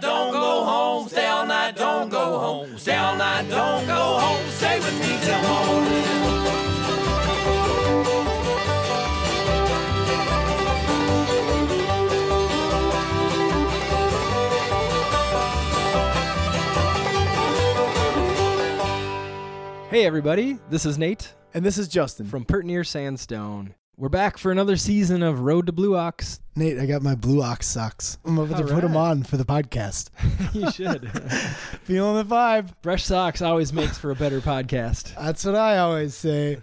night, don't go home. Stay all night, don't go home. Stay all night, don't go home. Stay with me till morning. Hey, everybody, this is Nate And this is Justin. from Pert Near Sandstone. We're back for another season of Road to Blue Ox. Nate, I got my Blue Ox socks. I'm about to put them on for the podcast. you should. Feeling the vibe. Fresh socks always makes for a better podcast. That's what I always say.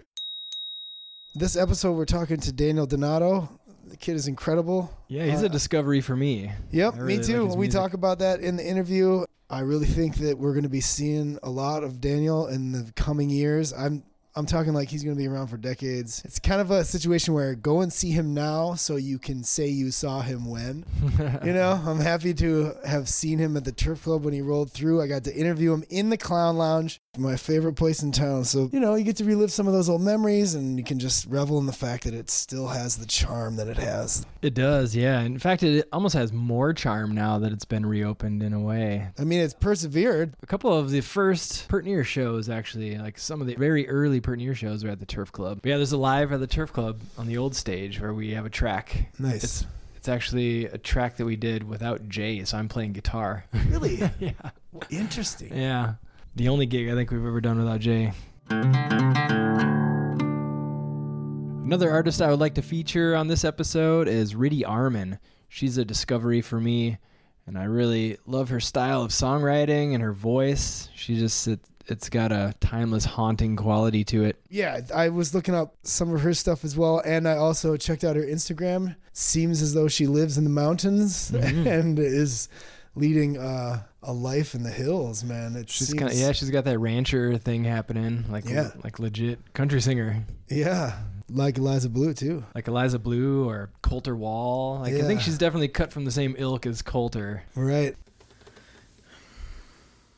This episode, we're talking to Daniel Donato. The kid is incredible. Yeah, he's a Uh, discovery for me. Yep, really me too. like we music. talk about that in the interview. I really think that we're going to be seeing a lot of Daniel in the coming years. I'm I'm talking like he's going to be around for decades. It's kind of a situation where go and see him now so you can say you saw him when. you know, I'm happy to have seen him at the Turf Club when he rolled through. I got to interview him in the Clown Lounge, my favorite place in town. So, you know, you get to relive some of those old memories and you can just revel in the fact that it still has the charm that it has. It does, yeah. In fact, it almost has more charm now that it's been reopened in a way. I mean, it's persevered. A couple of the first Pert Near shows, actually, like some of the very early Pert Near shows, were at the Turf Club. But yeah, there's a live at the Turf Club on the old stage where we have a track. Nice. It's it's actually a track that we did without Jay, so I'm playing guitar. Really? yeah. Interesting. Yeah. The only gig I think we've ever done without Jay. Another artist I would like to feature on this episode is Riddy Arman. She's a discovery for me, and I really love her style of songwriting and her voice. She just it's got a timeless haunting quality to it. Yeah, I was looking up some of her stuff as well, and I also checked out her Instagram. Seems as though she lives in the mountains Mhm. and is leading uh, a life in the hills. Man, it She's seems, kind of yeah, she's got that rancher thing happening, like Yeah. like legit country singer. yeah, like Eliza Blue too. like Eliza Blue or Colter Wall. Like I think she's definitely cut from the same ilk as Colter. Right.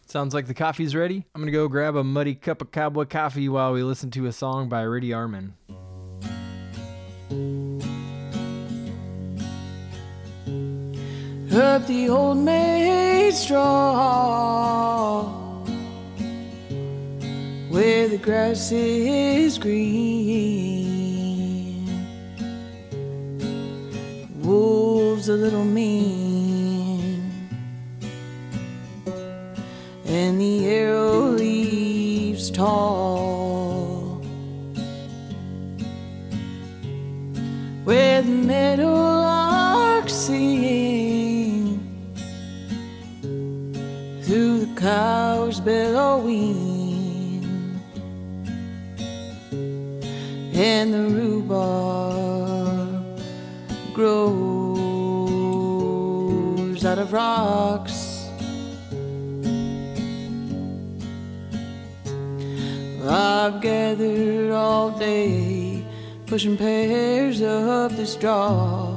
Sounds like the coffee's ready. I'm gonna go grab a muddy cup of cowboy coffee while we listen to a song by Riddy Arman. up the old maid straw where the grass is green. Wolves a little mean, and the arrow leaves tall. Where the meadowlarks sing through the cows bellowing and the rhubarb grows out of rocks. I've gathered all day, pushing pairs up the straw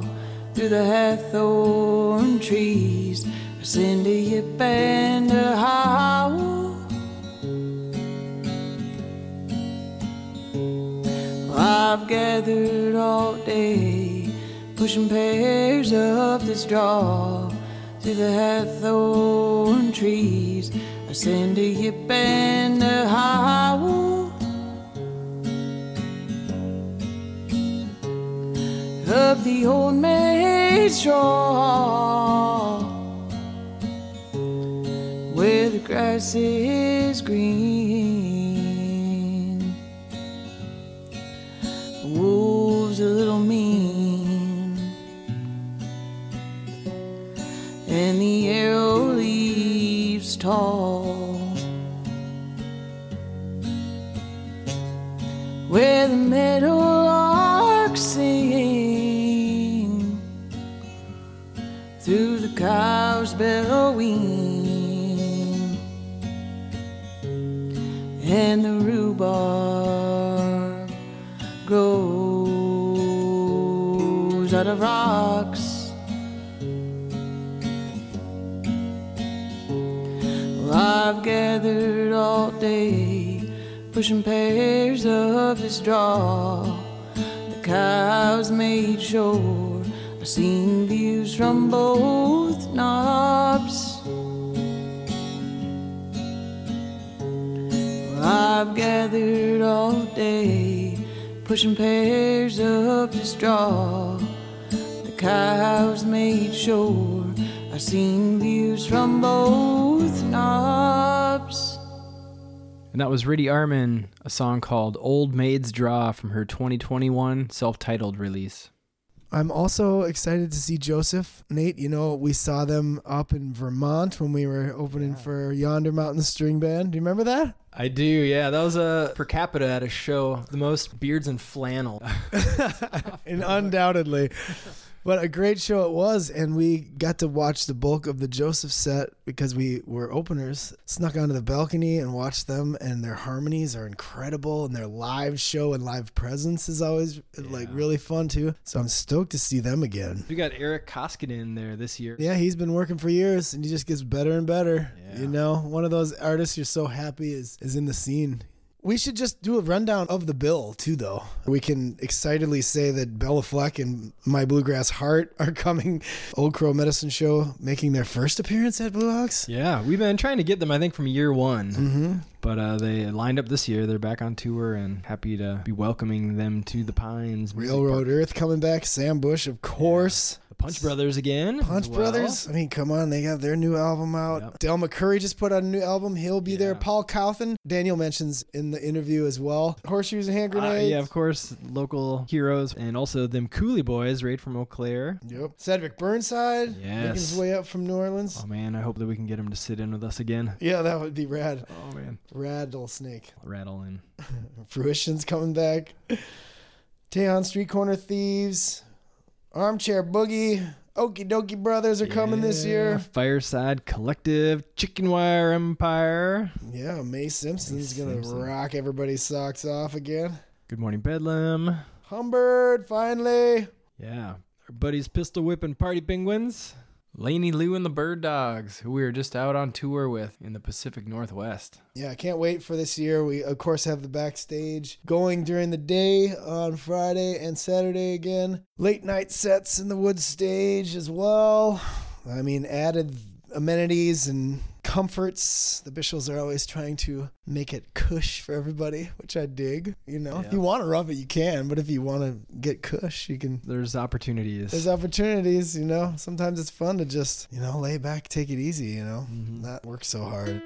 through the hawthorn trees. I send a yip and a howl. I've gathered all day, pushing pairs up the straw through the hawthorn trees. A yip and a howl. Up the old maid straw where the grass is green. Wolves a little mean, and the arrow leaves tall. pushing pairs of the straw. The cows made sure I seen views from both knobs. I've gathered all day, pushing pairs of the straw. The cows made sure I seen views from both knobs. And that was Riddy Arman, a song called Old Maid's Draw from her 2021 self titled release. I'm also excited to see Joseph. Nate, you know, we saw them up in Vermont when we were opening for Yonder Mountain String Band. Do you remember that? I do, yeah. That was a per capita at a show, the most beards and flannel. and undoubtedly. But a great show it was, and we got to watch the bulk of the Joseph set because we were openers. Snuck onto the balcony and watched them, and their harmonies are incredible, and their live show and live presence is always like really fun too. So I'm stoked to see them again. We got Erik Koskinen there this year. Yeah, he's been working for years, and he just gets better and better. Yeah. You know, one of those artists you're so happy is is in the scene. We should just do a rundown of the bill too, though. We can excitedly say that Béla Fleck and My Bluegrass Heart are coming. Old Crow Medicine Show making their first appearance at Blue Ox. Yeah, we've been trying to get them, I think, from year one. Mm-hmm. But uh, they lined up this year. They're back on tour and happy to be welcoming them to the Pines. Railroad Earth coming back. Sam Bush, of course. The Punch Brothers again. Punch well. Brothers. I mean, come on, they got their new album out. Yep. Del McCoury just put out a new album. He'll be there. Paul Cauthen. Daniel mentions in the interview as well. Horseshoes and hand Uh, grenades. yeah, of course, local heroes and also them Coulee Boys, right from Eau Claire. Yep. Cedric Burnside. Yes. Making his way up from New Orleans. Oh man, I hope that we can get him to sit in with us again. Yeah, that would be rad. Oh man, Rattlesnake. rattle in. Fruition's coming back. Tejon Street Corner Thieves. Armchair Boogie. Okee Dokee Brothers are coming this year. Fireside Collective, Chicken Wire Empire. Yeah, Mae Simpson's May gonna Simpson. rock everybody's socks off again. Good Morning Bedlam. Humbird, finally. Yeah, our buddies Pistol Whip and Party Penguins. Laney Lou and the Bird Dogs, who we are just out on tour with in the Pacific Northwest. Yeah, I can't wait for this year. We of course have the backstage going during the day on Friday and Saturday again. Late night sets in the wood stage as well. I mean, added amenities and comforts. The Bishops are always trying to make it cush for everybody, which I dig. You know, if you want to rough it, you can, but if you want to get cush, you can. There's opportunities. There's opportunities, you know. Sometimes it's fun to just, you know, lay back, take it easy, you know, Mhm. not work so hard.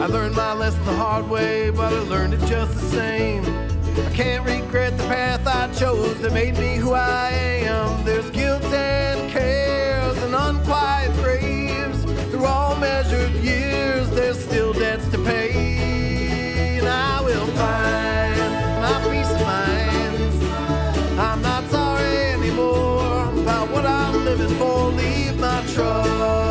I learned my lesson the hard way, but I learned it just the same. I can't regret the path I chose that made me who I am. There's guilt and cares and unquiet graves. Through all measured years, there's still debts to pay. And I will find my peace of mind. I'm not sorry anymore about what I'm living for. Leave my troubles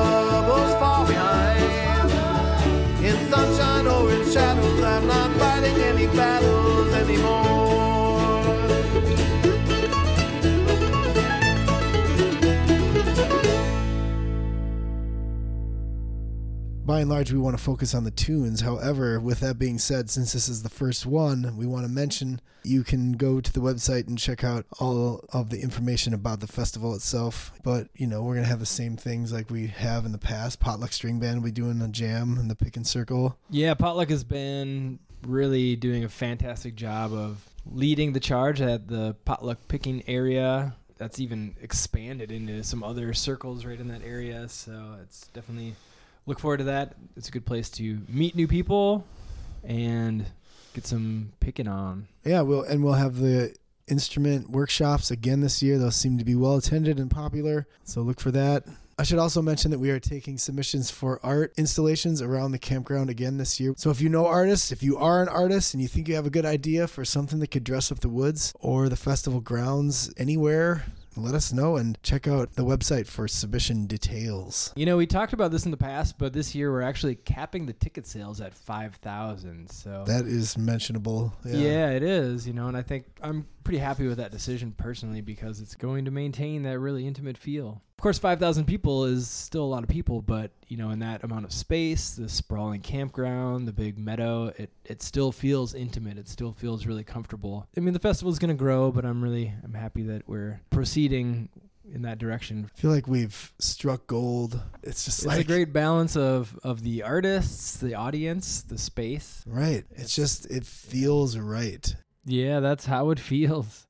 by and large, we want to focus on the tunes. However, with that being said, since this is the first one, we want to mention you can go to the website and check out all of the information about the festival itself. But, you know, we're going to have the same things like we have in the past. Potluck String Band will be doing a jam in the pick and circle. Yeah, Potluck has been really doing a fantastic job of leading the charge at the potluck picking area. That's even expanded into some other circles right in that area. So it's definitely look forward to that. It's a good place to meet new people and get some picking on. Yeah, we'll and we'll have the instrument workshops again this year. Those seem to be well attended and popular. So look for that. I should also mention that we are taking submissions for art installations around the campground again this year. So if you know artists, if you are an artist and you think you have a good idea for something that could dress up the woods or the festival grounds anywhere, let us know and check out the website for submission details. You know, we talked about this in the past, but this year we're actually capping the ticket sales at 5,000. So That is mentionable. Yeah. it is, you know, and I think I'm pretty happy with that decision personally because it's going to maintain that really intimate feel. Of course, 5,000 people is still a lot of people, but, you know, in that amount of space, the sprawling campground, the big meadow, it, it still feels intimate. It still feels really comfortable. I mean, the festival is going to grow, but I'm really, I'm happy that we're proceeding in that direction. I feel like we've struck gold. It's just It's like a great balance of of the artists, the audience, the space. right. It's just it feels right. Yeah, that's how it feels.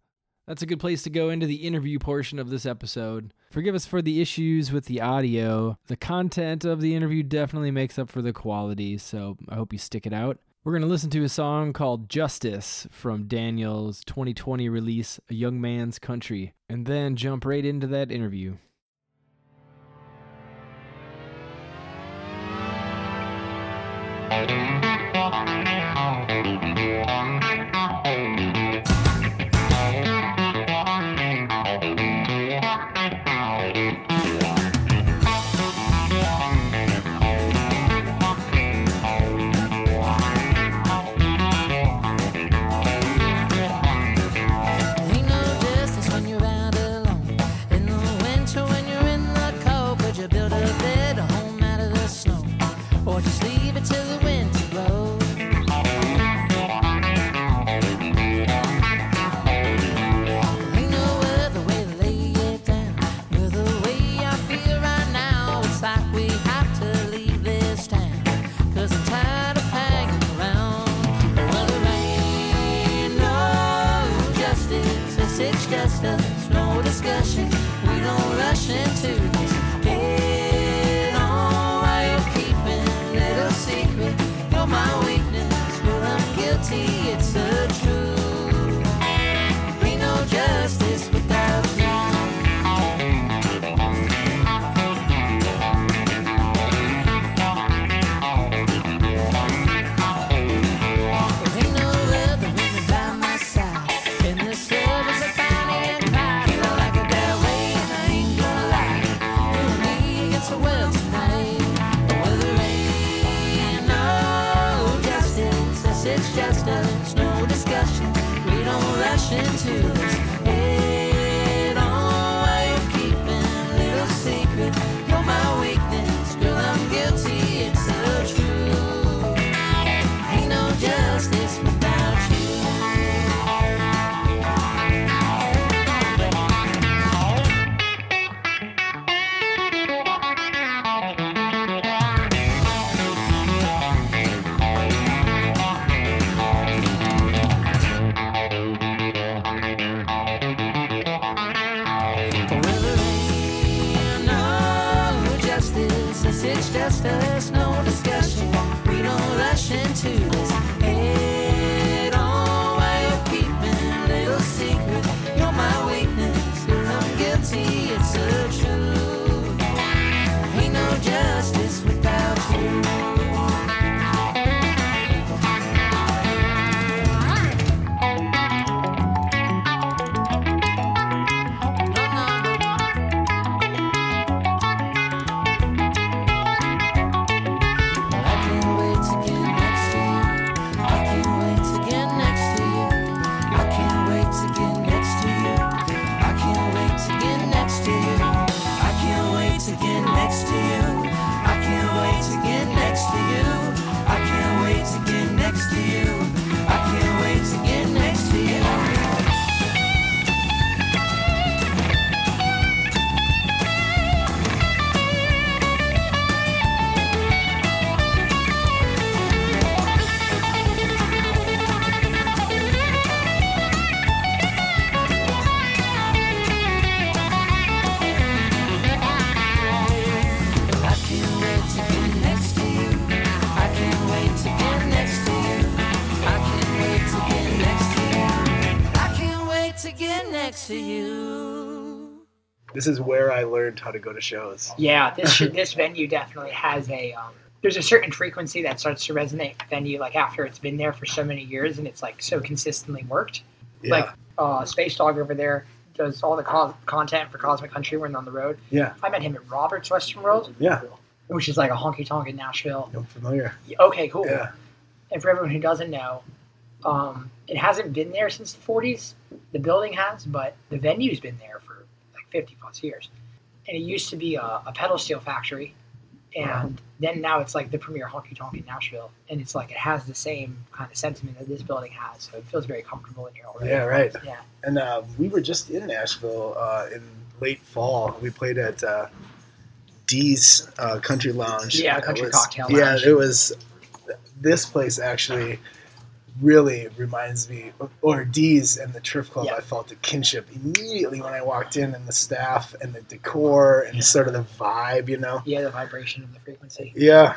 That's a good place to go into the interview portion of this episode. Forgive us for the issues with the audio. The content of the interview definitely makes up for the quality, so I hope you stick it out. We're going to listen to a song called Justice from Daniel's 2020 release, A Young Man's Country, and then jump right into that interview. It's just us, to you. This is where I learned how to go to shows. Yeah, this should, this venue definitely has a. Um, there's a certain frequency that starts to resonate with venue like after it's been there for so many years and it's like so consistently worked. Yeah. Like uh, Space Dog over there does all the co- content for Cosmic Country when on the road. yeah. I met him at Roberts Western World, Yeah. which is like a honky tonk in Nashville. I'm familiar. Okay, cool. Yeah. And for everyone who doesn't know, um, it hasn't been there since the 40s. The building has, but the venue's been there for like 50 plus years. And it used to be a, a pedal steel factory, and then now it's like the premier honky tonk in Nashville. And it's like it has the same kind of sentiment that this building has, so it feels very comfortable in here already. Yeah, right. Yeah. And uh, we were just in Nashville uh, in late fall. We played at uh, D's uh, Country Lounge. Yeah, Country was- Cocktail Yeah, it was. This place actually really reminds me, or D's and the Turf Club. Yeah. I felt a kinship immediately when I walked in, and the staff and the decor and sort of the vibe. You know. Yeah, the vibration of the frequency. Yeah.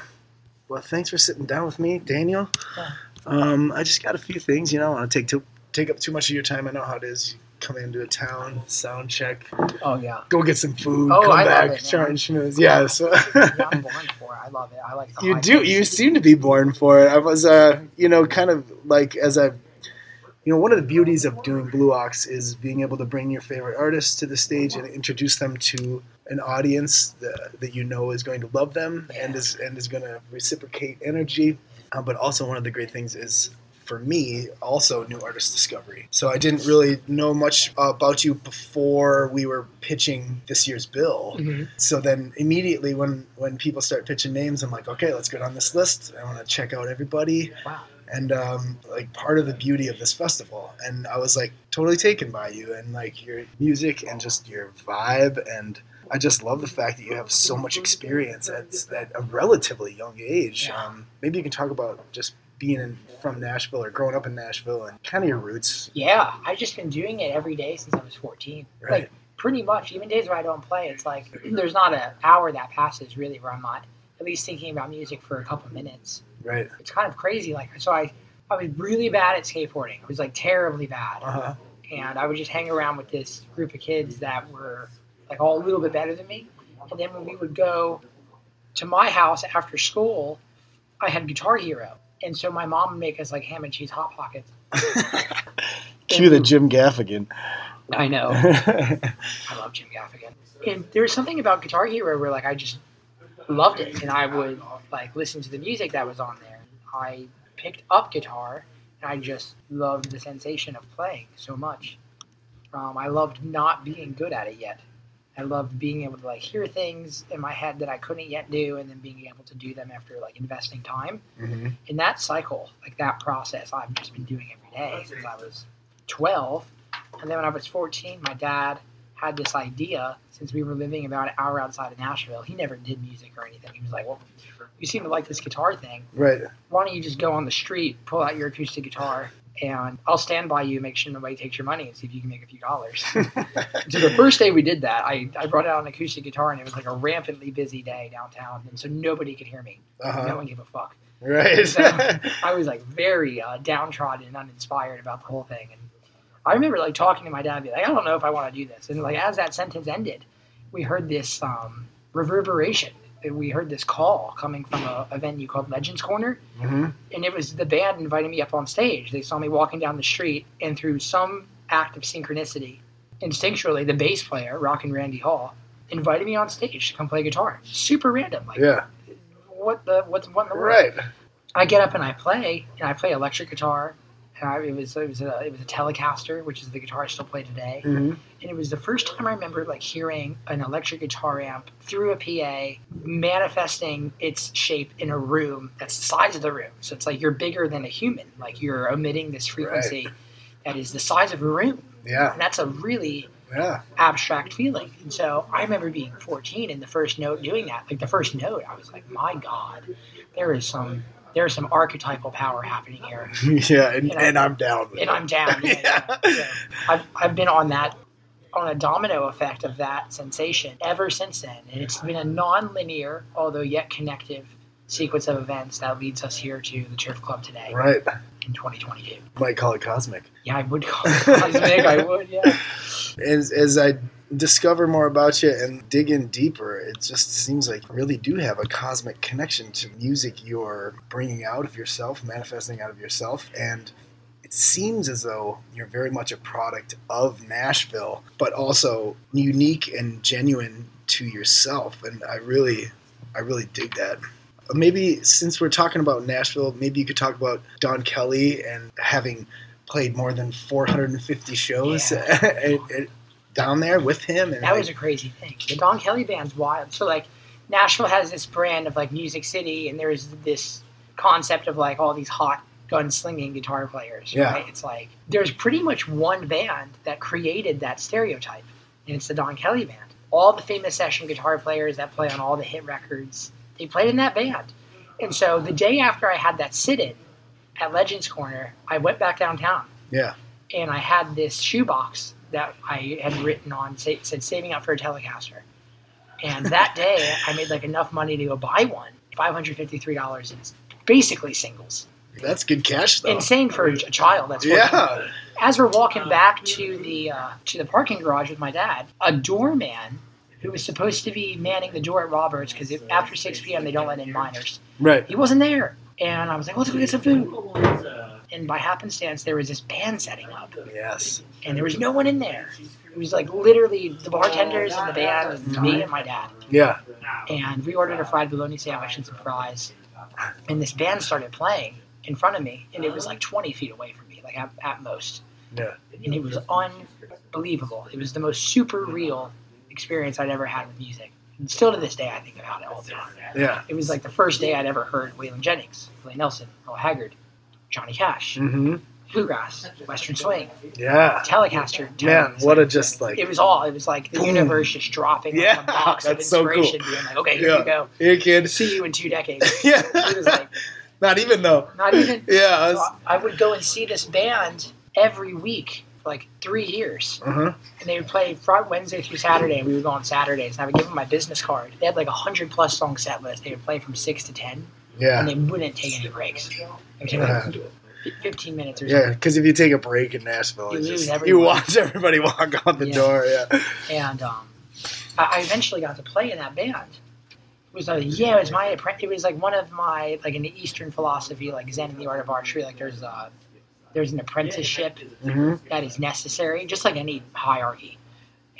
Well, thanks for sitting down with me, Daniel. Yeah. Um, I just got a few things. You know, I don't want to take too, take up too much of your time. I know how it is. Come into a town, sound check, Oh yeah. go get some food, Oh, come I love back, it, try and schmooze. Yeah, so I'm born for it. I love it. I like. You do. pace. You seem to be born for it. I was, uh, you know, kind of like as I, you know, one of the beauties of doing Blue Ox is being able to bring your favorite artists to the stage and introduce them to an audience that, that you know is going to love them and is and is going to reciprocate energy. Uh, but also one of the great things is for me also new artist discovery. So I didn't really know much about you before we were pitching this year's bill. Mhm. So then immediately when when people start pitching names, I'm like, okay, let's get on this list. I want to check out everybody. Wow. And um, like part of the beauty of this festival, and I was like totally taken by you and like your music and just your vibe, and I just love the fact that you have so much experience at, at a relatively young age. Yeah. Um, maybe you can talk about just being in, from Nashville or growing up in Nashville and kind of your roots. Yeah, I've just been doing it every day since I was 14. Right. Like pretty much, even days where I don't play, it's like there's not an hour that passes really where I'm not at least thinking about music for a couple minutes. Right. It's kind of crazy. Like so, I I was really bad at skateboarding. I was like terribly bad, Uh huh. and I would just hang around with this group of kids that were like all a little bit better than me. And then when we would go to my house after school, I had Guitar Hero. And so my mom would make us like ham and cheese hot pockets. Cue the Jim Gaffigan. I know. I love Jim Gaffigan. And there was something about Guitar Hero where like I just loved it, and I would like listen to the music that was on there. I picked up guitar, and I just loved the sensation of playing so much. Um, I loved not being good at it yet. I loved being able to like hear things in my head that I couldn't yet do, and then being able to do them after like investing time. hmm In that cycle, like that process, I've just been doing every day since I was 12. And then when I was 14, my dad had this idea since we were living about an hour outside of Nashville. He never did music or anything. He was like, Well, you seem to like this guitar thing. Right. Why don't you just go on the street, pull out your acoustic guitar, and I'll stand by you, make sure nobody takes your money, and see if you can make a few dollars. so the first day we did that, I, I brought out an acoustic guitar, and it was like a rampantly busy day downtown. And so nobody could hear me. No Uh-huh. one gave a fuck. Right. So I was like very uh, downtrodden and uninspired about the whole thing. And I remember like talking to my dad, be like, I don't know if I want to do this. And like as that sentence ended, we heard this um, reverberation. We heard this call coming from a, a venue called Legends Corner, hmm and it was the band inviting me up on stage. They saw me walking down the street, and through some act of synchronicity, instinctually, the bass player, Rockin' Randy Hall, invited me on stage to come play guitar. Super random. Like, Yeah. what the what's what in the world? Right. I get up and I play, and I play electric guitar. And I, it was it was a it was a Telecaster, which is the guitar I still play today. hmm And it was the first time I remember like hearing an electric guitar amp through a PA manifesting its shape in a room that's the size of the room. So it's like you're bigger than a human. Like you're emitting this frequency that is the size of a room, Yeah. and that's a really Yeah. abstract feeling. And so I remember being 14 and the first note doing that, like the first note, I was like, my God, there is some there is some archetypal power happening here. yeah. And, You know, and I'm down with And. I'm down. Yeah, yeah. Yeah. I've, I've been on that on a domino effect of that sensation ever since then. And it's been a non-linear, although yet connective sequence of events that leads us here to the Turf Club today Right. in 2022. Might call it cosmic. Yeah, I would call it cosmic. I would, yeah. As, as I discover more about you and dig in deeper, it just seems like you really do have a cosmic connection to music you're bringing out of yourself, manifesting out of yourself. And it seems as though you're very much a product of Nashville, but also unique and genuine to yourself. And I really, I really dig that. Maybe since we're talking about Nashville, maybe you could talk about Don Kelly and having played more than 450 shows and- and down there with him. And That was a crazy thing. The Don Kelly band's wild. So like Nashville has this brand of like Music City, and there's this concept of like all these hot gunslinging guitar players. Yeah. Right? It's like there's pretty much one band that created that stereotype, and it's the Don Kelly band. All the famous session guitar players that play on all the hit records, they played in that band. And so the day after I had that sit in at Legends Corner, I went back downtown Yeah. and I had this shoebox that I had written on, say, said saving up for a Telecaster. And that day, I made like enough money to go buy one, $553 in basically singles. That's good cash though. Insane for a child. That's working. Yeah. As we're walking back to the uh, to the parking garage with my dad, a doorman who was supposed to be manning the door at Roberts because after 6 p.m. they don't let in minors. Right. He wasn't there, and I was like, "Let's go get some food." And by happenstance, there was this band setting up, Yes. and there was no one in there. It was like literally the bartenders and the band, and me and my dad. Yeah. And we ordered a fried bologna sandwich and some fries. And this band started playing in front of me, and it was like 20 feet away from me, like at, at most. Yeah. And it was unbelievable. It was the most super real experience I'd ever had with music. And still to this day, I think about it all the time. Yeah. It was like the first day I'd ever heard Waylon Jennings, Willie Nelson, Merle Haggard, Johnny Cash, Mm-hmm. Bluegrass, Western Swing, Yeah. Telecaster. Man, what a just like. It was all. It was like the Boom. universe just dropping like Yeah, a box of that's so cool. inspiration, being like, "Okay, here Yeah. you go. Here, kid. See you in two decades." Yeah. It was like Not even though. not even. Yeah. I So was, I would go and see this band every week for like three years, uh-huh. and they would play Friday, Wednesday through Saturday, and we would go on Saturdays. And I would give them my business card. They had like a hundred plus song set list. They would play from six to ten, Yeah. and they wouldn't take any breaks. They would take Uh-huh. like fifteen minutes or something. Yeah, because if you take a break in Nashville, You lose just, you watch everybody walk out the Yeah. door. Yeah. and um, I, I eventually got to play in that band. It was like yeah, it was my it was like one of my like in the Eastern philosophy, like Zen and the art of archery. Like there's a there's an apprenticeship Mm-hmm. that is necessary, just like any hierarchy,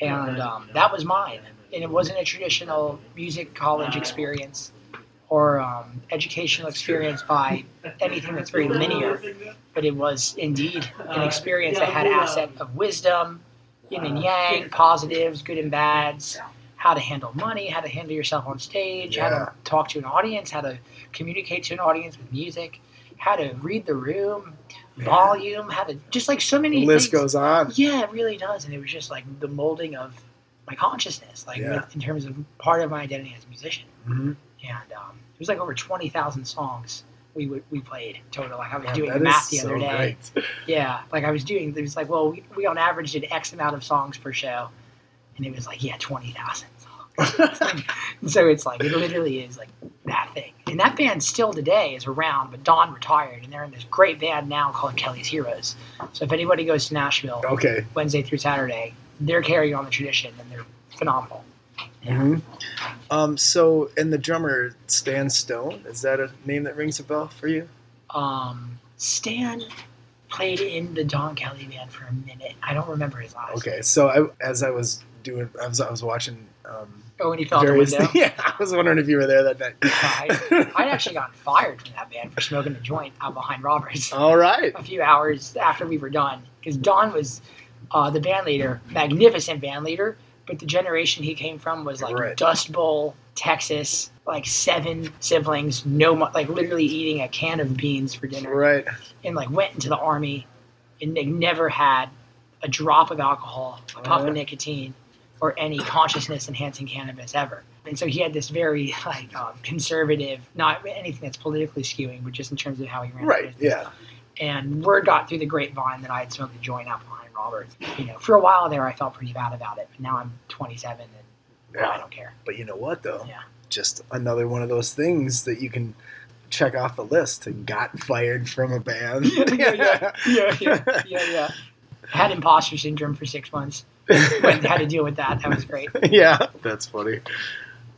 and um, that was mine. And it wasn't a traditional music college experience or um, educational experience by anything that's very linear, but it was indeed an experience that had asset of wisdom, yin and yang, positives, good and bads, how to handle money, how to handle yourself on stage, how to talk to an audience, how to communicate to an audience with music, how to read the room, volume, how to just like so many The list things. goes on. Yeah, it really does, and it was just like the molding of my consciousness, like Yeah. with, in terms of part of my identity as a musician. Mm-hmm. And um, it was like over twenty thousand songs we would we played total. Like I was doing the math the so other day. great. Yeah, like I was doing. It was like, well, we, we on average did X amount of songs per show, and it was like, yeah, twenty thousand songs. So it's like it literally is like that thing. And that band still today is around, but Don retired, and they're in this great band now called Kelly's Heroes. So if anybody goes to Nashville Okay. Wednesday through Saturday, they're carrying on the tradition, and they're phenomenal. Hmm Um. So, and the drummer Stan Stone is that a name that rings a bell for you? Um, Stan played in the Don Kelly band for a minute. I don't remember his last. Okay. So I, as I was doing, I was, I was watching. Um, Oh, when he fell out the window. things. Yeah, I was wondering if you were there that night. I, I'd actually gotten fired from that band for smoking a joint out behind Roberts All right. a few hours after we were done. Because Don was uh, the band leader, magnificent band leader, but the generation he came from was like Right. Dust Bowl, Texas, like seven siblings, no, mo- like literally eating a can of beans for dinner, Right. and like went into the army, and they never had a drop of alcohol, a puff Uh-huh. of nicotine, or any consciousness enhancing cannabis ever. And so he had this very like um, conservative, not anything that's politically skewing, but just in terms of how he ran. Right. Yeah. And word got through the grapevine that I had smoked a joint up behind Roberts. You know, for a while there, I felt pretty bad about it, but now I'm 27 and well, I don't care. But you know what though? Yeah. Just another one of those things that you can check off the list. Got fired from a band. yeah, yeah, yeah, yeah, yeah. Had imposter syndrome for six months. Had to deal with that. That was great. yeah. That's funny.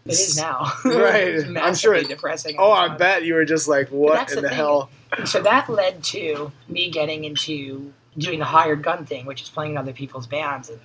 It is now. Right. I'm sure it- depressing. Oh, I bet you were just like, what in the the, hell? So that led to me getting into doing the hired gun thing, which is playing in other people's bands. And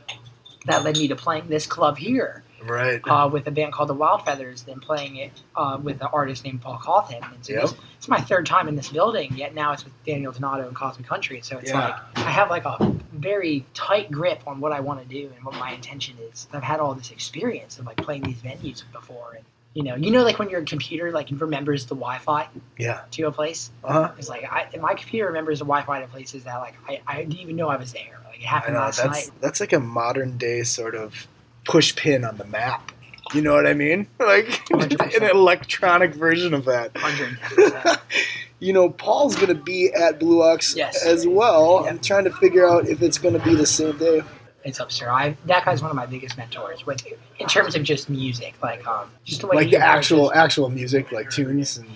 that led me to playing this club here Right. uh, with a band called the Wild Feathers, then playing it uh, with an artist named Paul Cauthen. And so Yep. this, it's my third time in this building, yet now it's with Daniel Donato and Cosmic Country. So it's Yeah. like I have like a very tight grip on what I want to do and what my intention is. I've had all this experience of like playing these venues before, and you know, you know, like when your computer like remembers the Wi-Fi yeah. to a place. Uh huh. It's like I, my computer remembers the Wi-Fi to places that like I, I didn't even know I was there. Like it happened know last that's night. that's like a modern day sort of push pin on the map. You know what I mean? Like an 100%. electronic version of that. 110%. you know, Paul's gonna be at Blue Ox Yes. as well. Yeah. I'm trying to figure out if it's gonna be the same day. It's absurd. I that guy's one of my biggest mentors with in terms of just music, like um, just the way Like he the actual actual music, like tunes and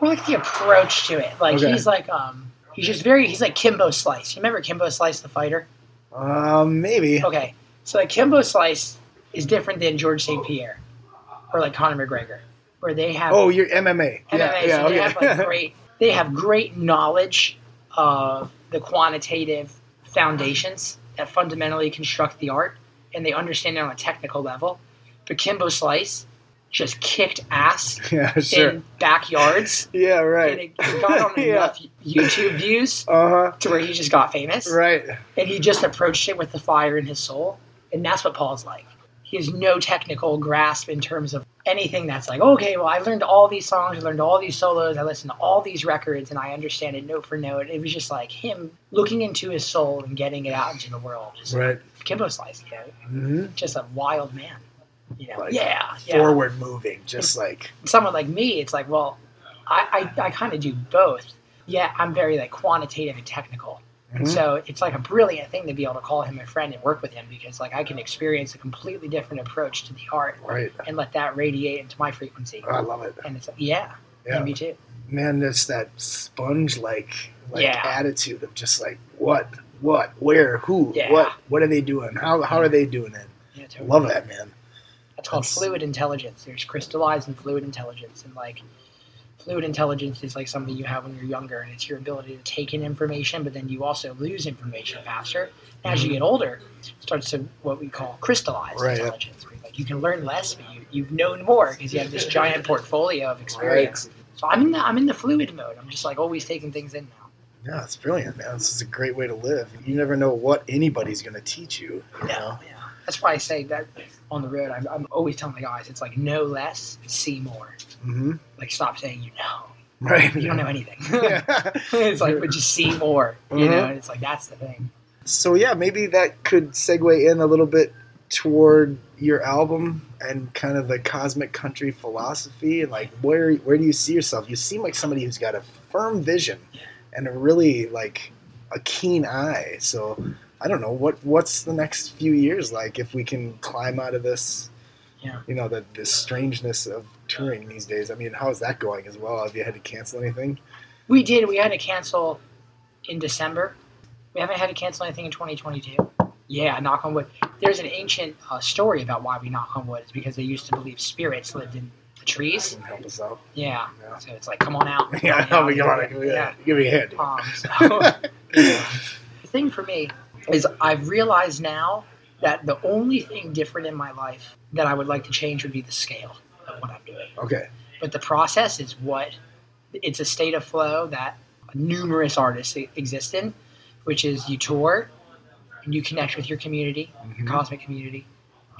more like the approach to it. Like Okay. he's like um, he's just very he's like Kimbo Slice. You remember Kimbo Slice, the fighter? um maybe. Okay, so like Kimbo Slice is different than George St. Pierre or like Conor McGregor, where they have Oh, you're MMA. MMA, yeah, yeah, so they okay. have like great they have great knowledge of the quantitative foundations that fundamentally construct the art and they understand it on a technical level. But Kimbo Slice just kicked ass yeah, sure. in backyards yeah, right. and it got on Yeah. enough YouTube views Uh huh. to where he just got famous. Right. And he just approached it with the fire in his soul. And that's what Paul's like. He has no technical grasp in terms of anything that's like, okay, well, I learned all these songs, I learned all these solos, I listened to all these records, and I understand it note for note. It was just like him looking into his soul and getting it out into the world. Just Right. Kimbo Slice, you know, hmm just a wild man. You know, Like, yeah, yeah. Forward moving, just like Someone like me, it's like, well, I, I, I kind of do both. Yeah, I'm very like quantitative and technical. And Mhm. so it's like a brilliant thing to be able to call him a friend and work with him because like I can experience a completely different approach to the art right. and let that radiate into my frequency. I love it. And it's like, yeah, Yeah. me too. Man, there's that sponge like like Yeah. attitude of just like what, what, where, who, Yeah. what, what are they doing? How how are they doing it? Yeah, totally. Love that, man. That's called fluid intelligence. There's crystallized and fluid intelligence, and like fluid intelligence is like something you have when you're younger, and it's your ability to take in information, but then you also lose information faster. And as you get older, it starts to what we call crystallized Mm-hmm. Right, intelligence. Like you can learn less, but you, you've known more because you have this giant portfolio of experience. So I'm in the I'm in the fluid mode. I'm just like always taking things in now. Yeah, it's brilliant, man. This is a great way to live. You never know what anybody's gonna teach you. You know? yeah. That's why I say that on the road. I'm, I'm always telling the guys, it's like no less, see more. Mm-hmm. Like stop saying you know. Right. You don't know anything. it's like, but just see more. You know, Uh-huh. and it's like that's the thing. So yeah, maybe that could segue in a little bit toward your album and kind of the cosmic country philosophy and like where where do you see yourself? You seem like somebody who's got a firm vision and a really like a keen eye. So I don't know what what's the next few years like if we can climb out of this. Yeah. You know the the strangeness of touring these days. I mean, how is that going as well? Have you had to cancel anything? We did. We had to cancel in December. We haven't had to cancel anything in 2022. Yeah, knock on wood. There's an ancient uh, story about why we knock on wood. It's because they used to believe spirits lived in the trees. Help us out. Yeah. Yeah. So it's like, come on out. Yeah, help me, come on, give me a- Yeah. give me a hand. Um, so, the thing for me is I've realized now that the only thing different in my life that I would like to change would be the scale of what I'm doing. Okay. But the process is what it's a state of flow that numerous artists exist in, which is you tour and you connect with your community, your Mhm. cosmic community,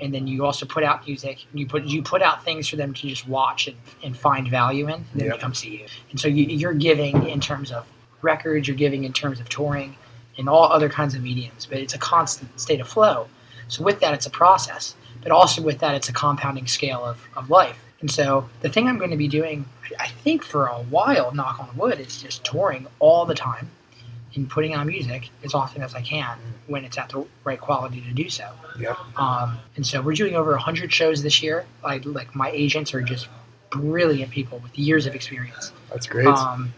and then you also put out music. And you put you put out things for them to just watch and, and find value in, and then Yep. they come see you. And so you, you're giving in terms of records, you're giving in terms of touring, and all other kinds of mediums. But it's a constant state of flow. So with that, it's a process. But also with that, it's a compounding scale of, of life. And so the thing I'm going to be doing, I think for a while, knock on wood, is just touring all the time and putting on music as often as I can when it's at the right quality to do so. Yep. Um, and so we're doing over 100 shows this year. I, like my agents are just brilliant people with years of experience. That's great. Um,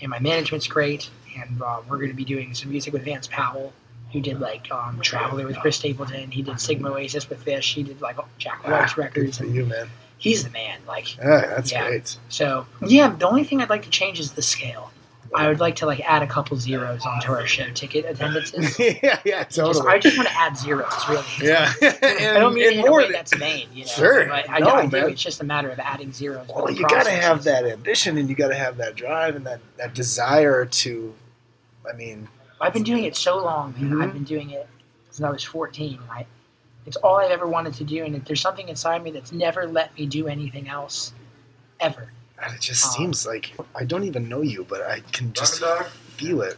and my management's great. And uh, we're going to be doing some music with Vance Powell, who did like um, Traveler with Chris Stapleton. He did Sigma Oasis with Phish. He did like Jack White's Ah, good records. for you, man. he's the man. Like Yeah, that's Yeah. great. so, yeah. The only thing I'd like to change is the scale. I would like to like add a couple zeros onto our show ticket attendances. yeah, yeah, Just, totally. I just want to add zeros, really. yeah, I don't mean in a more way than- that's vain, you know. Sure. But I, No, I do. man. It's just a matter of adding zeros. Well, you got to have that ambition, and you got to have that drive, and that that desire to. I mean, I've been doing it so long, man. Mhm. I've been doing it since I was 14. And I, it's all I've ever wanted to do, and there's something inside me that's never let me do anything else, ever. God, it just Um, seems like I don't even know you, but I can just feel it.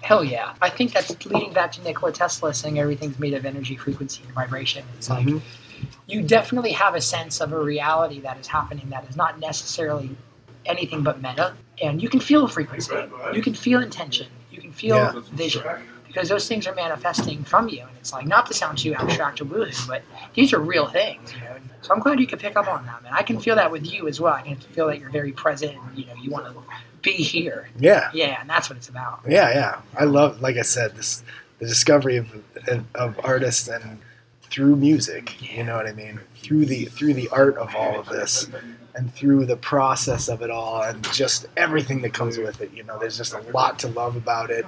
Hell yeah! I think that's leading back to Nikola Tesla saying everything's made of energy, frequency, and vibration. It's like Mhm. you definitely have a sense of a reality that is happening that is not necessarily anything but meta. And you can feel frequency, you can feel intention, you can feel Yeah. vision, because those things are manifesting from you. And it's like not to sound too abstract or woohoo, but these are real things, you know. So I'm glad you could pick up on that, and I can feel that with you as well. I can feel that you're very present. And, you know, you want to be here. Yeah, Yeah, and that's what it's about. yeah, yeah. I love, like I said, this the discovery of of artists and through music. You know what I mean? Through the through the art of all of this, and through the process of it all, and just everything that comes with it. You know, there's just a lot to love about it.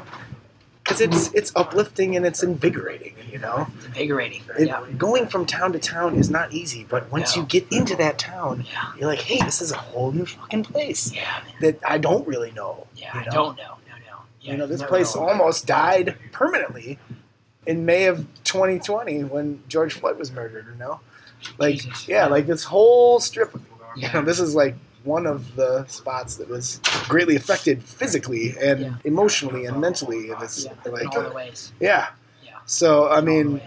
Because it's it's uplifting and it's invigorating, you know. It's invigorating. It, yeah. Going from town to town is not easy, but once No. you get into that town, Yeah. you're like, hey, this is a whole new fucking place Yeah, man. that I don't really know. Yeah, you I don't know. No, no. Yeah, you know, this place know. almost died permanently in May of 2020 when George Floyd was murdered. You know, like Jesus. yeah, like this whole strip. You Yeah. know, this is like one of the spots that was greatly affected physically and Yeah. emotionally and mentally. And it's Yeah, like in all the ways. yeah. Yeah. So I mean,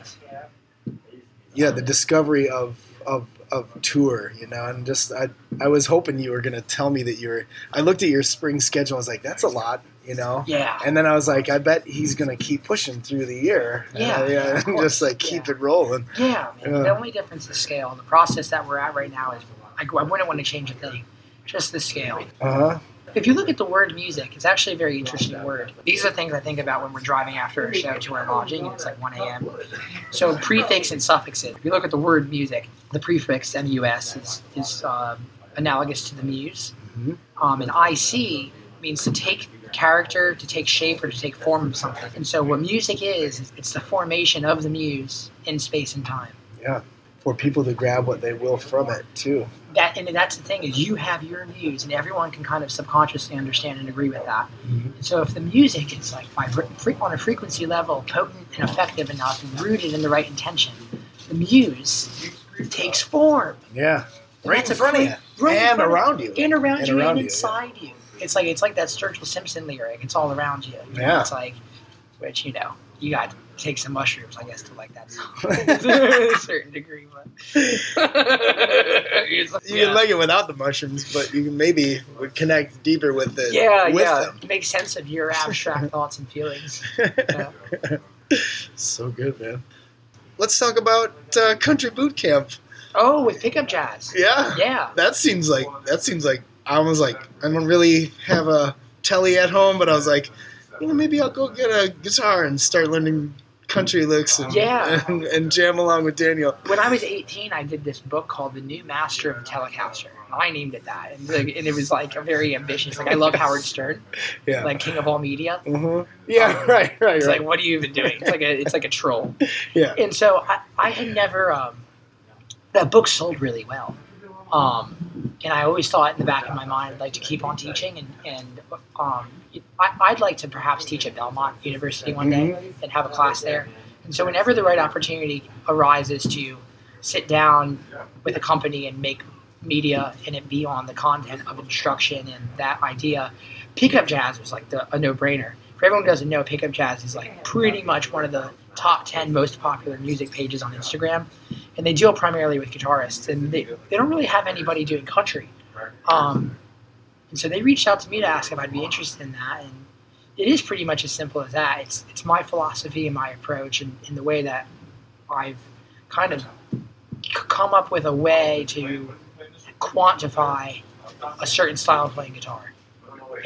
yeah, the discovery of of of tour, you know, and just I I was hoping you were gonna tell me that you were. I looked at your spring schedule. I was like, that's a lot, you know. Yeah. And then I was like, I bet he's gonna keep pushing through the year. Yeah, Uh, yeah, and just like keep it rolling. Yeah, man. The only difference is scale. The process that we're at right now is, I, I wouldn't want to change a thing. Just the scale. Uh huh. If you look at the word music, it's actually a very interesting word. These are things I think about when we're driving after a show to our lodging, and it's like 1 a.m. So prefix and suffixes. If you look at the word music, the prefix mus is, is um, analogous to the muse, Mhm. um, and ic means to take character, to take shape, or to take form of something. And so what music is, is it's the formation of the muse in space and time. For people to grab what they will from it too. that and that's the thing is you have your views and everyone can kind of subconsciously understand and agree with that Mhm. so if the music is like on a frequency level potent and effective enough and rooted in the right intention the muse takes form Yeah. Right that's in front of you. right and around you. in around And you around and you, yeah. inside you it's like it's like that Sturgill Simpson lyric it's all around you Yeah. it's like which you know you got take some mushrooms I guess to like that song to a certain degree but You Yeah. can like it without the mushrooms, but you can maybe would connect deeper with it. yeah, with yeah. them. Make sense of your abstract thoughts and feelings. Yeah. so good, man. Let's talk about uh, country boot camp. Oh, with pickup jazz. Yeah. Yeah. That seems like that seems like I was like I don't really have a telly at home, but I was like, you know, maybe I'll go get a guitar and start learning country licks and Yeah. and, and jam along with Daniel. When I was 18, I did this book called The New Master of the Telecaster. I named it that, and, like, and it was like a very ambitious. Like I love Howard Stern, Yeah. like King of All Media. Mhm. Yeah. Um, right. Right. It's right. like, what are you even doing? It's like a, it's like a troll. Yeah. And so I, I had never. Um, that book sold really well, um, and I always thought in the back of my mind I'd like to keep on teaching, and and um, I, I'd like to perhaps teach at Belmont University one day and have a class there. And so whenever the right opportunity arises to sit down with a company and make media and it be on the content of instruction and that idea, pickup jazz was like the, a no-brainer. For everyone who doesn't know, pickup jazz is like pretty much one of the top 10 most popular music pages on Instagram. And they deal primarily with guitarists, and they, they don't really have anybody doing country. Um, and so they reached out to me to ask if I'd be interested in that. And it is pretty much as simple as that. It's, it's my philosophy and my approach, and, and the way that I've kind of come up with a way to quantify a certain style of playing guitar.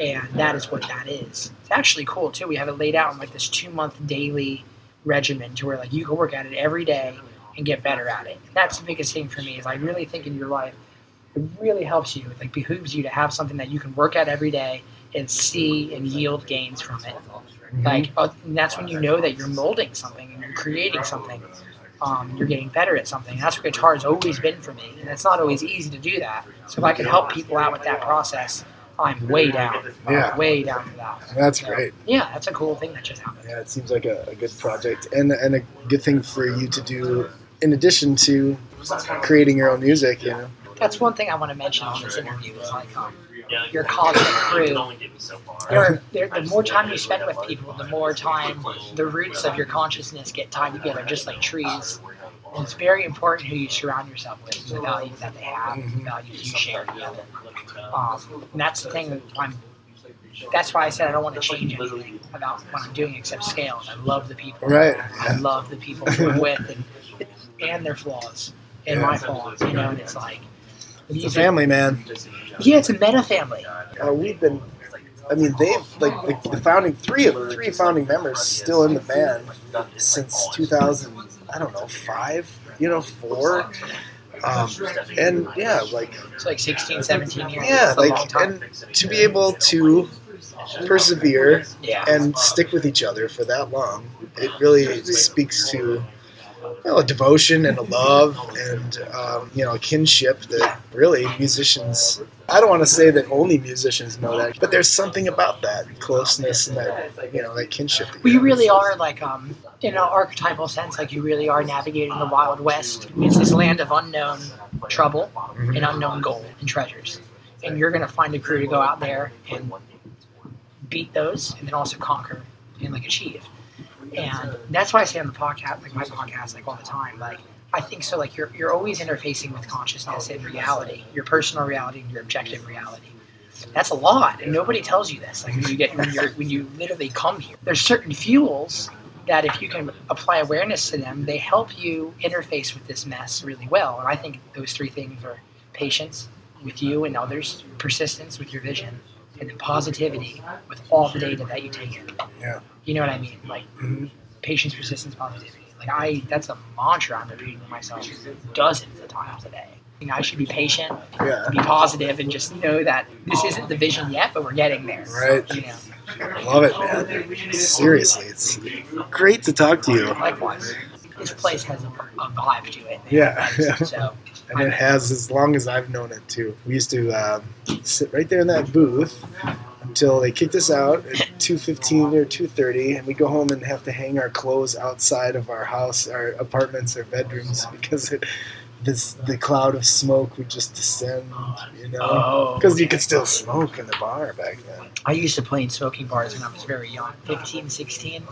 And that is what that is. It's actually cool too. We have it laid out in like this two month daily regimen to where like you can work at it every day and get better at it. And that's the biggest thing for me is I really think in your life it really helps you. It like behooves you to have something that you can work at every day and see and yield gains from it. Like uh, and that's when you know that you're molding something and you're creating something. Um, you're getting better at something. That's what guitar has always been for me, and it's not always easy to do that. So if I can help people out with that process, I'm way down. I'm Yeah. way down for that. That's So, great. Yeah, that's a cool thing that just happened. Yeah, it seems like a, a good project and and a good thing for you to do in addition to creating your own music. You know. That's one thing I want to mention on this interview is like um, your cosmic crew. There are, there, the more time you spend with people, the more time the roots of your consciousness get tied together, just like trees. And it's very important who you surround yourself with, the values that they have, Mhm. the values you share together. Um, and that's the thing that I'm. That's why I said I don't want to change anything about what I'm doing except scales. I love the people. Right. I love the people I'm with and, and their flaws and my flaws. You know, and it's like It's a family, man. Yeah, it's a meta family. Uh, we've been. I mean, they've like, like the founding three of three founding members still in the band since 2000. I don't know five. You know, four. Um, and yeah, like It's like 16, 17 years. yeah, It's a long like and to be able to persevere yeah. and stick with each other for that long, it really speaks to you know, a devotion and a love and um, you know a kinship that really musicians. I don't want to say that only musicians know that, but there's something about that closeness and that you know that kinship. that We really are like, um, in an archetypal sense, like you really are navigating the Wild West. It's this land of unknown trouble Mhm. and unknown gold and treasures. And you're going to find a crew to go out there and beat those and then also conquer and like achieve. And that's why I say on the podcast, like my podcast, like all the time, like I think so. Like you're you're always interfacing with consciousness and reality, your personal reality and your objective reality. That's a lot, and nobody tells you this. Like when you get when you when you literally come here, there's certain fuels that if you can apply awareness to them, they help you interface with this mess really well. And I think those three things are patience with you and others, persistence with your vision, and then positivity with all the data that you take in. Yeah. You know what I mean? Like Mhm. patience, persistence, positivity. Like I, that's a mantra I'm repeating to myself dozens of times a day. You know, I should be patient, Yeah. be positive, and just know that this isn't the vision yet, but we're getting there. Right. You know, love it, man. Seriously, it's great to talk to you. likewise. This place has a, a vibe to it. Yeah, yeah. So and it has as long as I've known it too. We used to um, sit right there in that booth until they kicked us out at two fifteen or two thirty, and we go home and have to hang our clothes outside of our house, our apartments, or bedrooms because it, this the cloud of smoke would just descend. You know, Oh, because you could still smoke in the bar back then. I used to play in smoking bars when I was very young, 15, 16,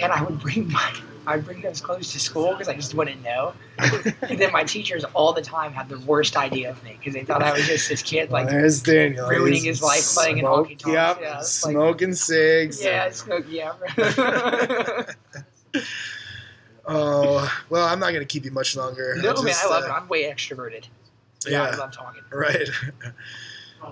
and I would bring my I'd bring those clothes to school because I just wouldn't know. and then my teachers all the time had the worst idea of me because they thought I was just this kid like well, there's Daniel ruining He's his life playing in smoke- honky. Yep, Yeah, it's like- smoking cigs. yeah, smoke, yeah. Oh well, I'm not gonna keep you much longer. no man, just, I love uh, it. I'm way extroverted. Yeah, I Yeah, love talking. right.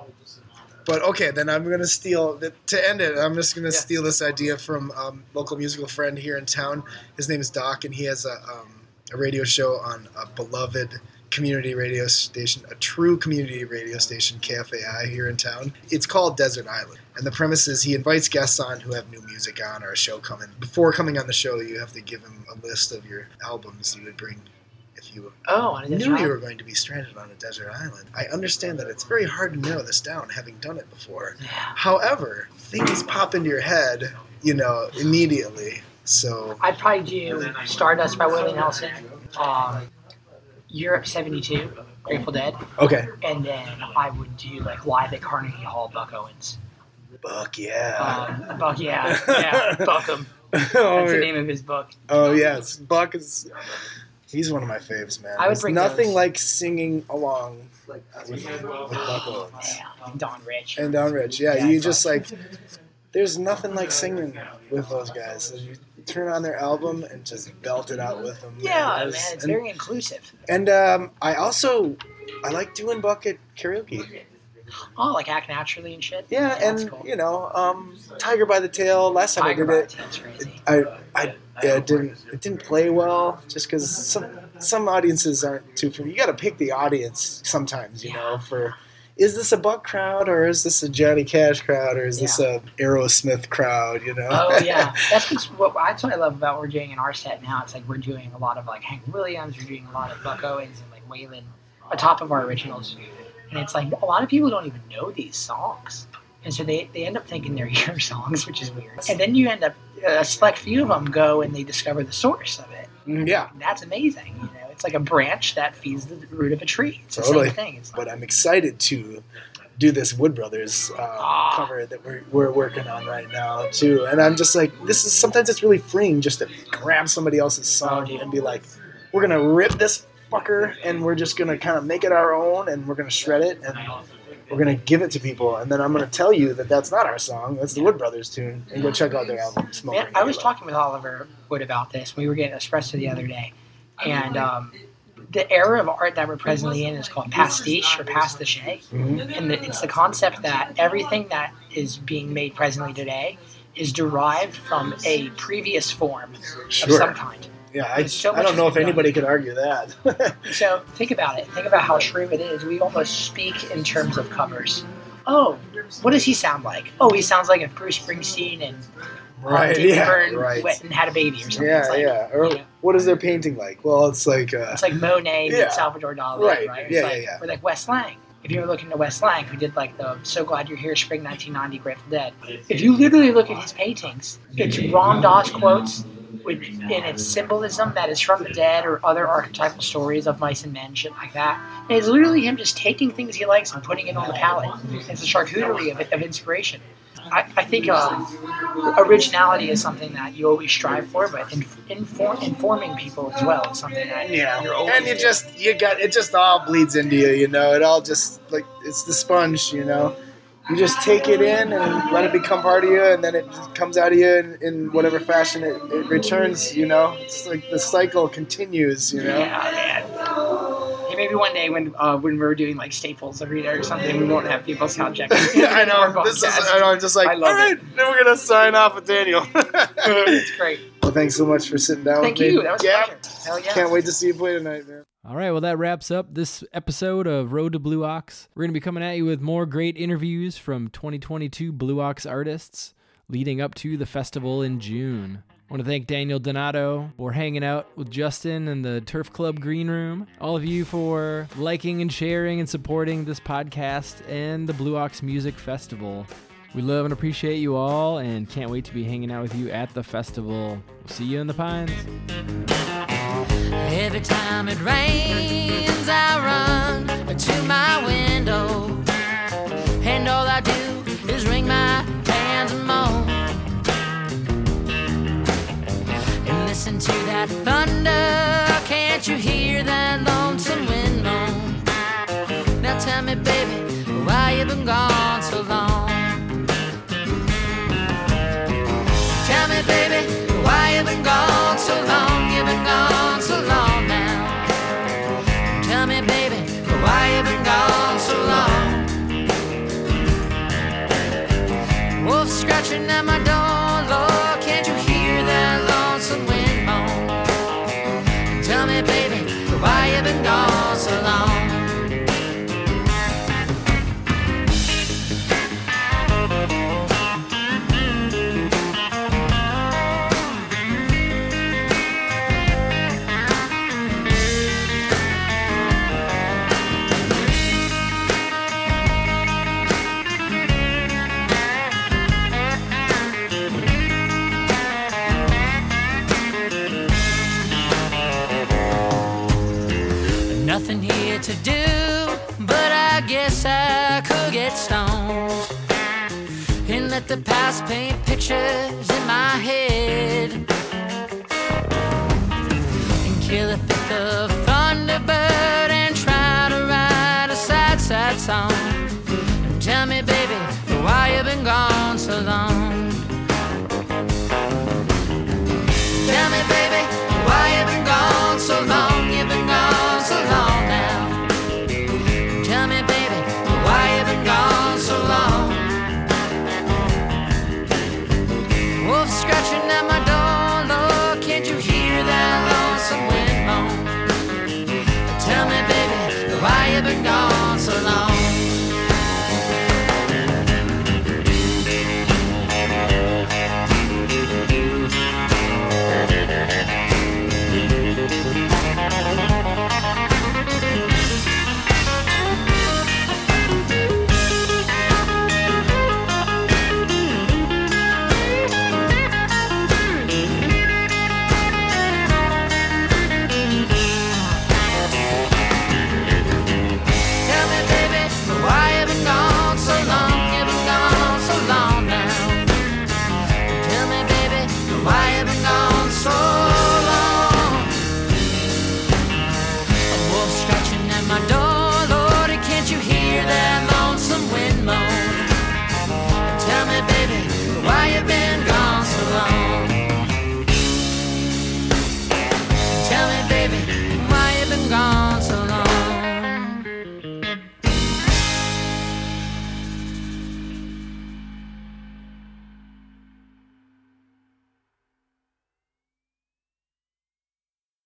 But okay, then I'm gonna steal to end it. I'm just gonna Yeah. steal this idea from um, local musical friend here in town. His name is Doc, and he has a, um, a radio show on a beloved community radio station, a true community radio station, KFAI here in town. It's called Desert Island, and the premise is he invites guests on who have new music on or a show coming. Before coming on the show, you have to give him a list of your albums you would bring if you Oh, and knew you were going to be stranded on a desert island. I understand that it's very hard to narrow this down, having done it before. Yeah. However, things pop into your head, you know, immediately. So, I'd probably do Stardust by Willie Nelson, um, Europe 72, Grateful Dead, okay. and then I would do like Live at Carnegie Hall, Buck Owens. Buck, yeah. Um, Buck, yeah, yeah, Buck 'Em. oh, That's the name of his book. oh, yes. Buck is. He's one of my faves, man. I would There's bring nothing those. like singing along with, with Buck Owens. Yeah, Don Rich. And Don Rich, yeah, Yeah, you just like, there's nothing like singing with those guys. You turn on their album and just belt it out with them. yeah, man, it's and, very inclusive. and um, I also I like doing bucket karaoke. Oh, like act naturally and shit. Yeah, that's and cool. you know, um, Tiger by the Tail. Last time Tiger I did it, I I yeah, it didn't it didn't play well just because some some audiences aren't too familiar. You got to pick the audience sometimes, you know. For is this a Buck crowd or is this a Johnny Cash crowd or is this a Aerosmith crowd? You know. Oh yeah, that's what that's what I love about what we're doing in our set now. It's like we're doing a lot of like Hank Williams, we're doing a lot of Buck Owens and like Waylon, on top of our originals. And it's like a lot of people don't even know these songs, and so they, they end up thinking they're your songs, which is weird. And then you end up a select few of them go and they discover the source of it. Mm, yeah. That's amazing. You know, it's like a branch that feeds the root of a tree. It's the Totally. same thing. It's like, But I'm excited to do this Wood Brothers uh, Ah. cover that we're, we're working on right now too. And I'm just like, this is sometimes it's really freeing just to grab somebody else's song Oh, and be like, we're gonna rip this fucker and we're just gonna kind of make it our own and we're gonna shred it and we're gonna give it to people and then I'm gonna tell you that that's not our song. That's the Wood Brothers tune and go check out their album. Smoke Man, I was talking with Oliver Wood about this. We were getting espresso the other day, and um, the era of art that we're presently in is called pastiche or pastiche, Mhm. and the, it's the concept that everything that is being made presently today is derived from a previous form of Sure. some kind. Yeah, I, so I don't know if done. anybody could argue that. So think about it. Think about how true it is. We almost speak in terms of covers. Oh, what does he sound like? Oh, he sounds like if Bruce Springsteen and um, right, David yeah, Byrne right. went and had a baby or something. Yeah, like, yeah. Or you know, what is their painting like? Well, it's like uh, It's like Monet Yeah. and Salvador Dali, Right. right? It's Yeah, like, yeah, yeah. Or like Wes Lang. If you were looking at Wes Lang, who did like the "So Glad You're Here" Spring 1990 Grateful Dead, if you literally look at his paintings, it's Ram Dass quotes in its symbolism that is from the dead or other archetypal stories of mice and men, shit like that. And it's literally him just taking things he likes and putting it on the palette. It's a charcuterie of, of inspiration. I, I think um, originality is something that you always strive for, but in, inform, informing people as well is something that yeah, you're always and you just you got it just all bleeds into you. You know, it all just like it's the sponge. You know, you just take it in and let it become part of you, and then it comes out of you in, in whatever fashion it, it returns. You know, it's like the cycle continues. You know. Yeah, man. Hey, maybe one day when uh, when we're doing like Staples Arena or something, we won't have people sound check. I know. This is. I know. I'm just like. All love right, then we're gonna sign off with Daniel. it's great. well, thanks so much for sitting down Thank with me. Thank you. That was yeah. Hell yeah. Can't wait to see you play tonight, man. All right, well, that wraps up this episode of Road to Blue Ox. We're going to be coming at you with more great interviews from 2022 Blue Ox artists leading up to the festival in June. I want to thank Daniel Donato for hanging out with Justin in the Turf Club Green Room. All of you for liking and sharing and supporting this podcast and the Blue Ox Music Festival. We love and appreciate you all and can't wait to be hanging out with you at the festival. We'll see you in the Pines. Every time it rains, I run to my window, and all I do is wring my hands and moan, and listen to that thunder. Can't you hear that lonesome wind moan? Now tell me, baby, why you been gone so long? Tell me, baby, the past paint pictures in my head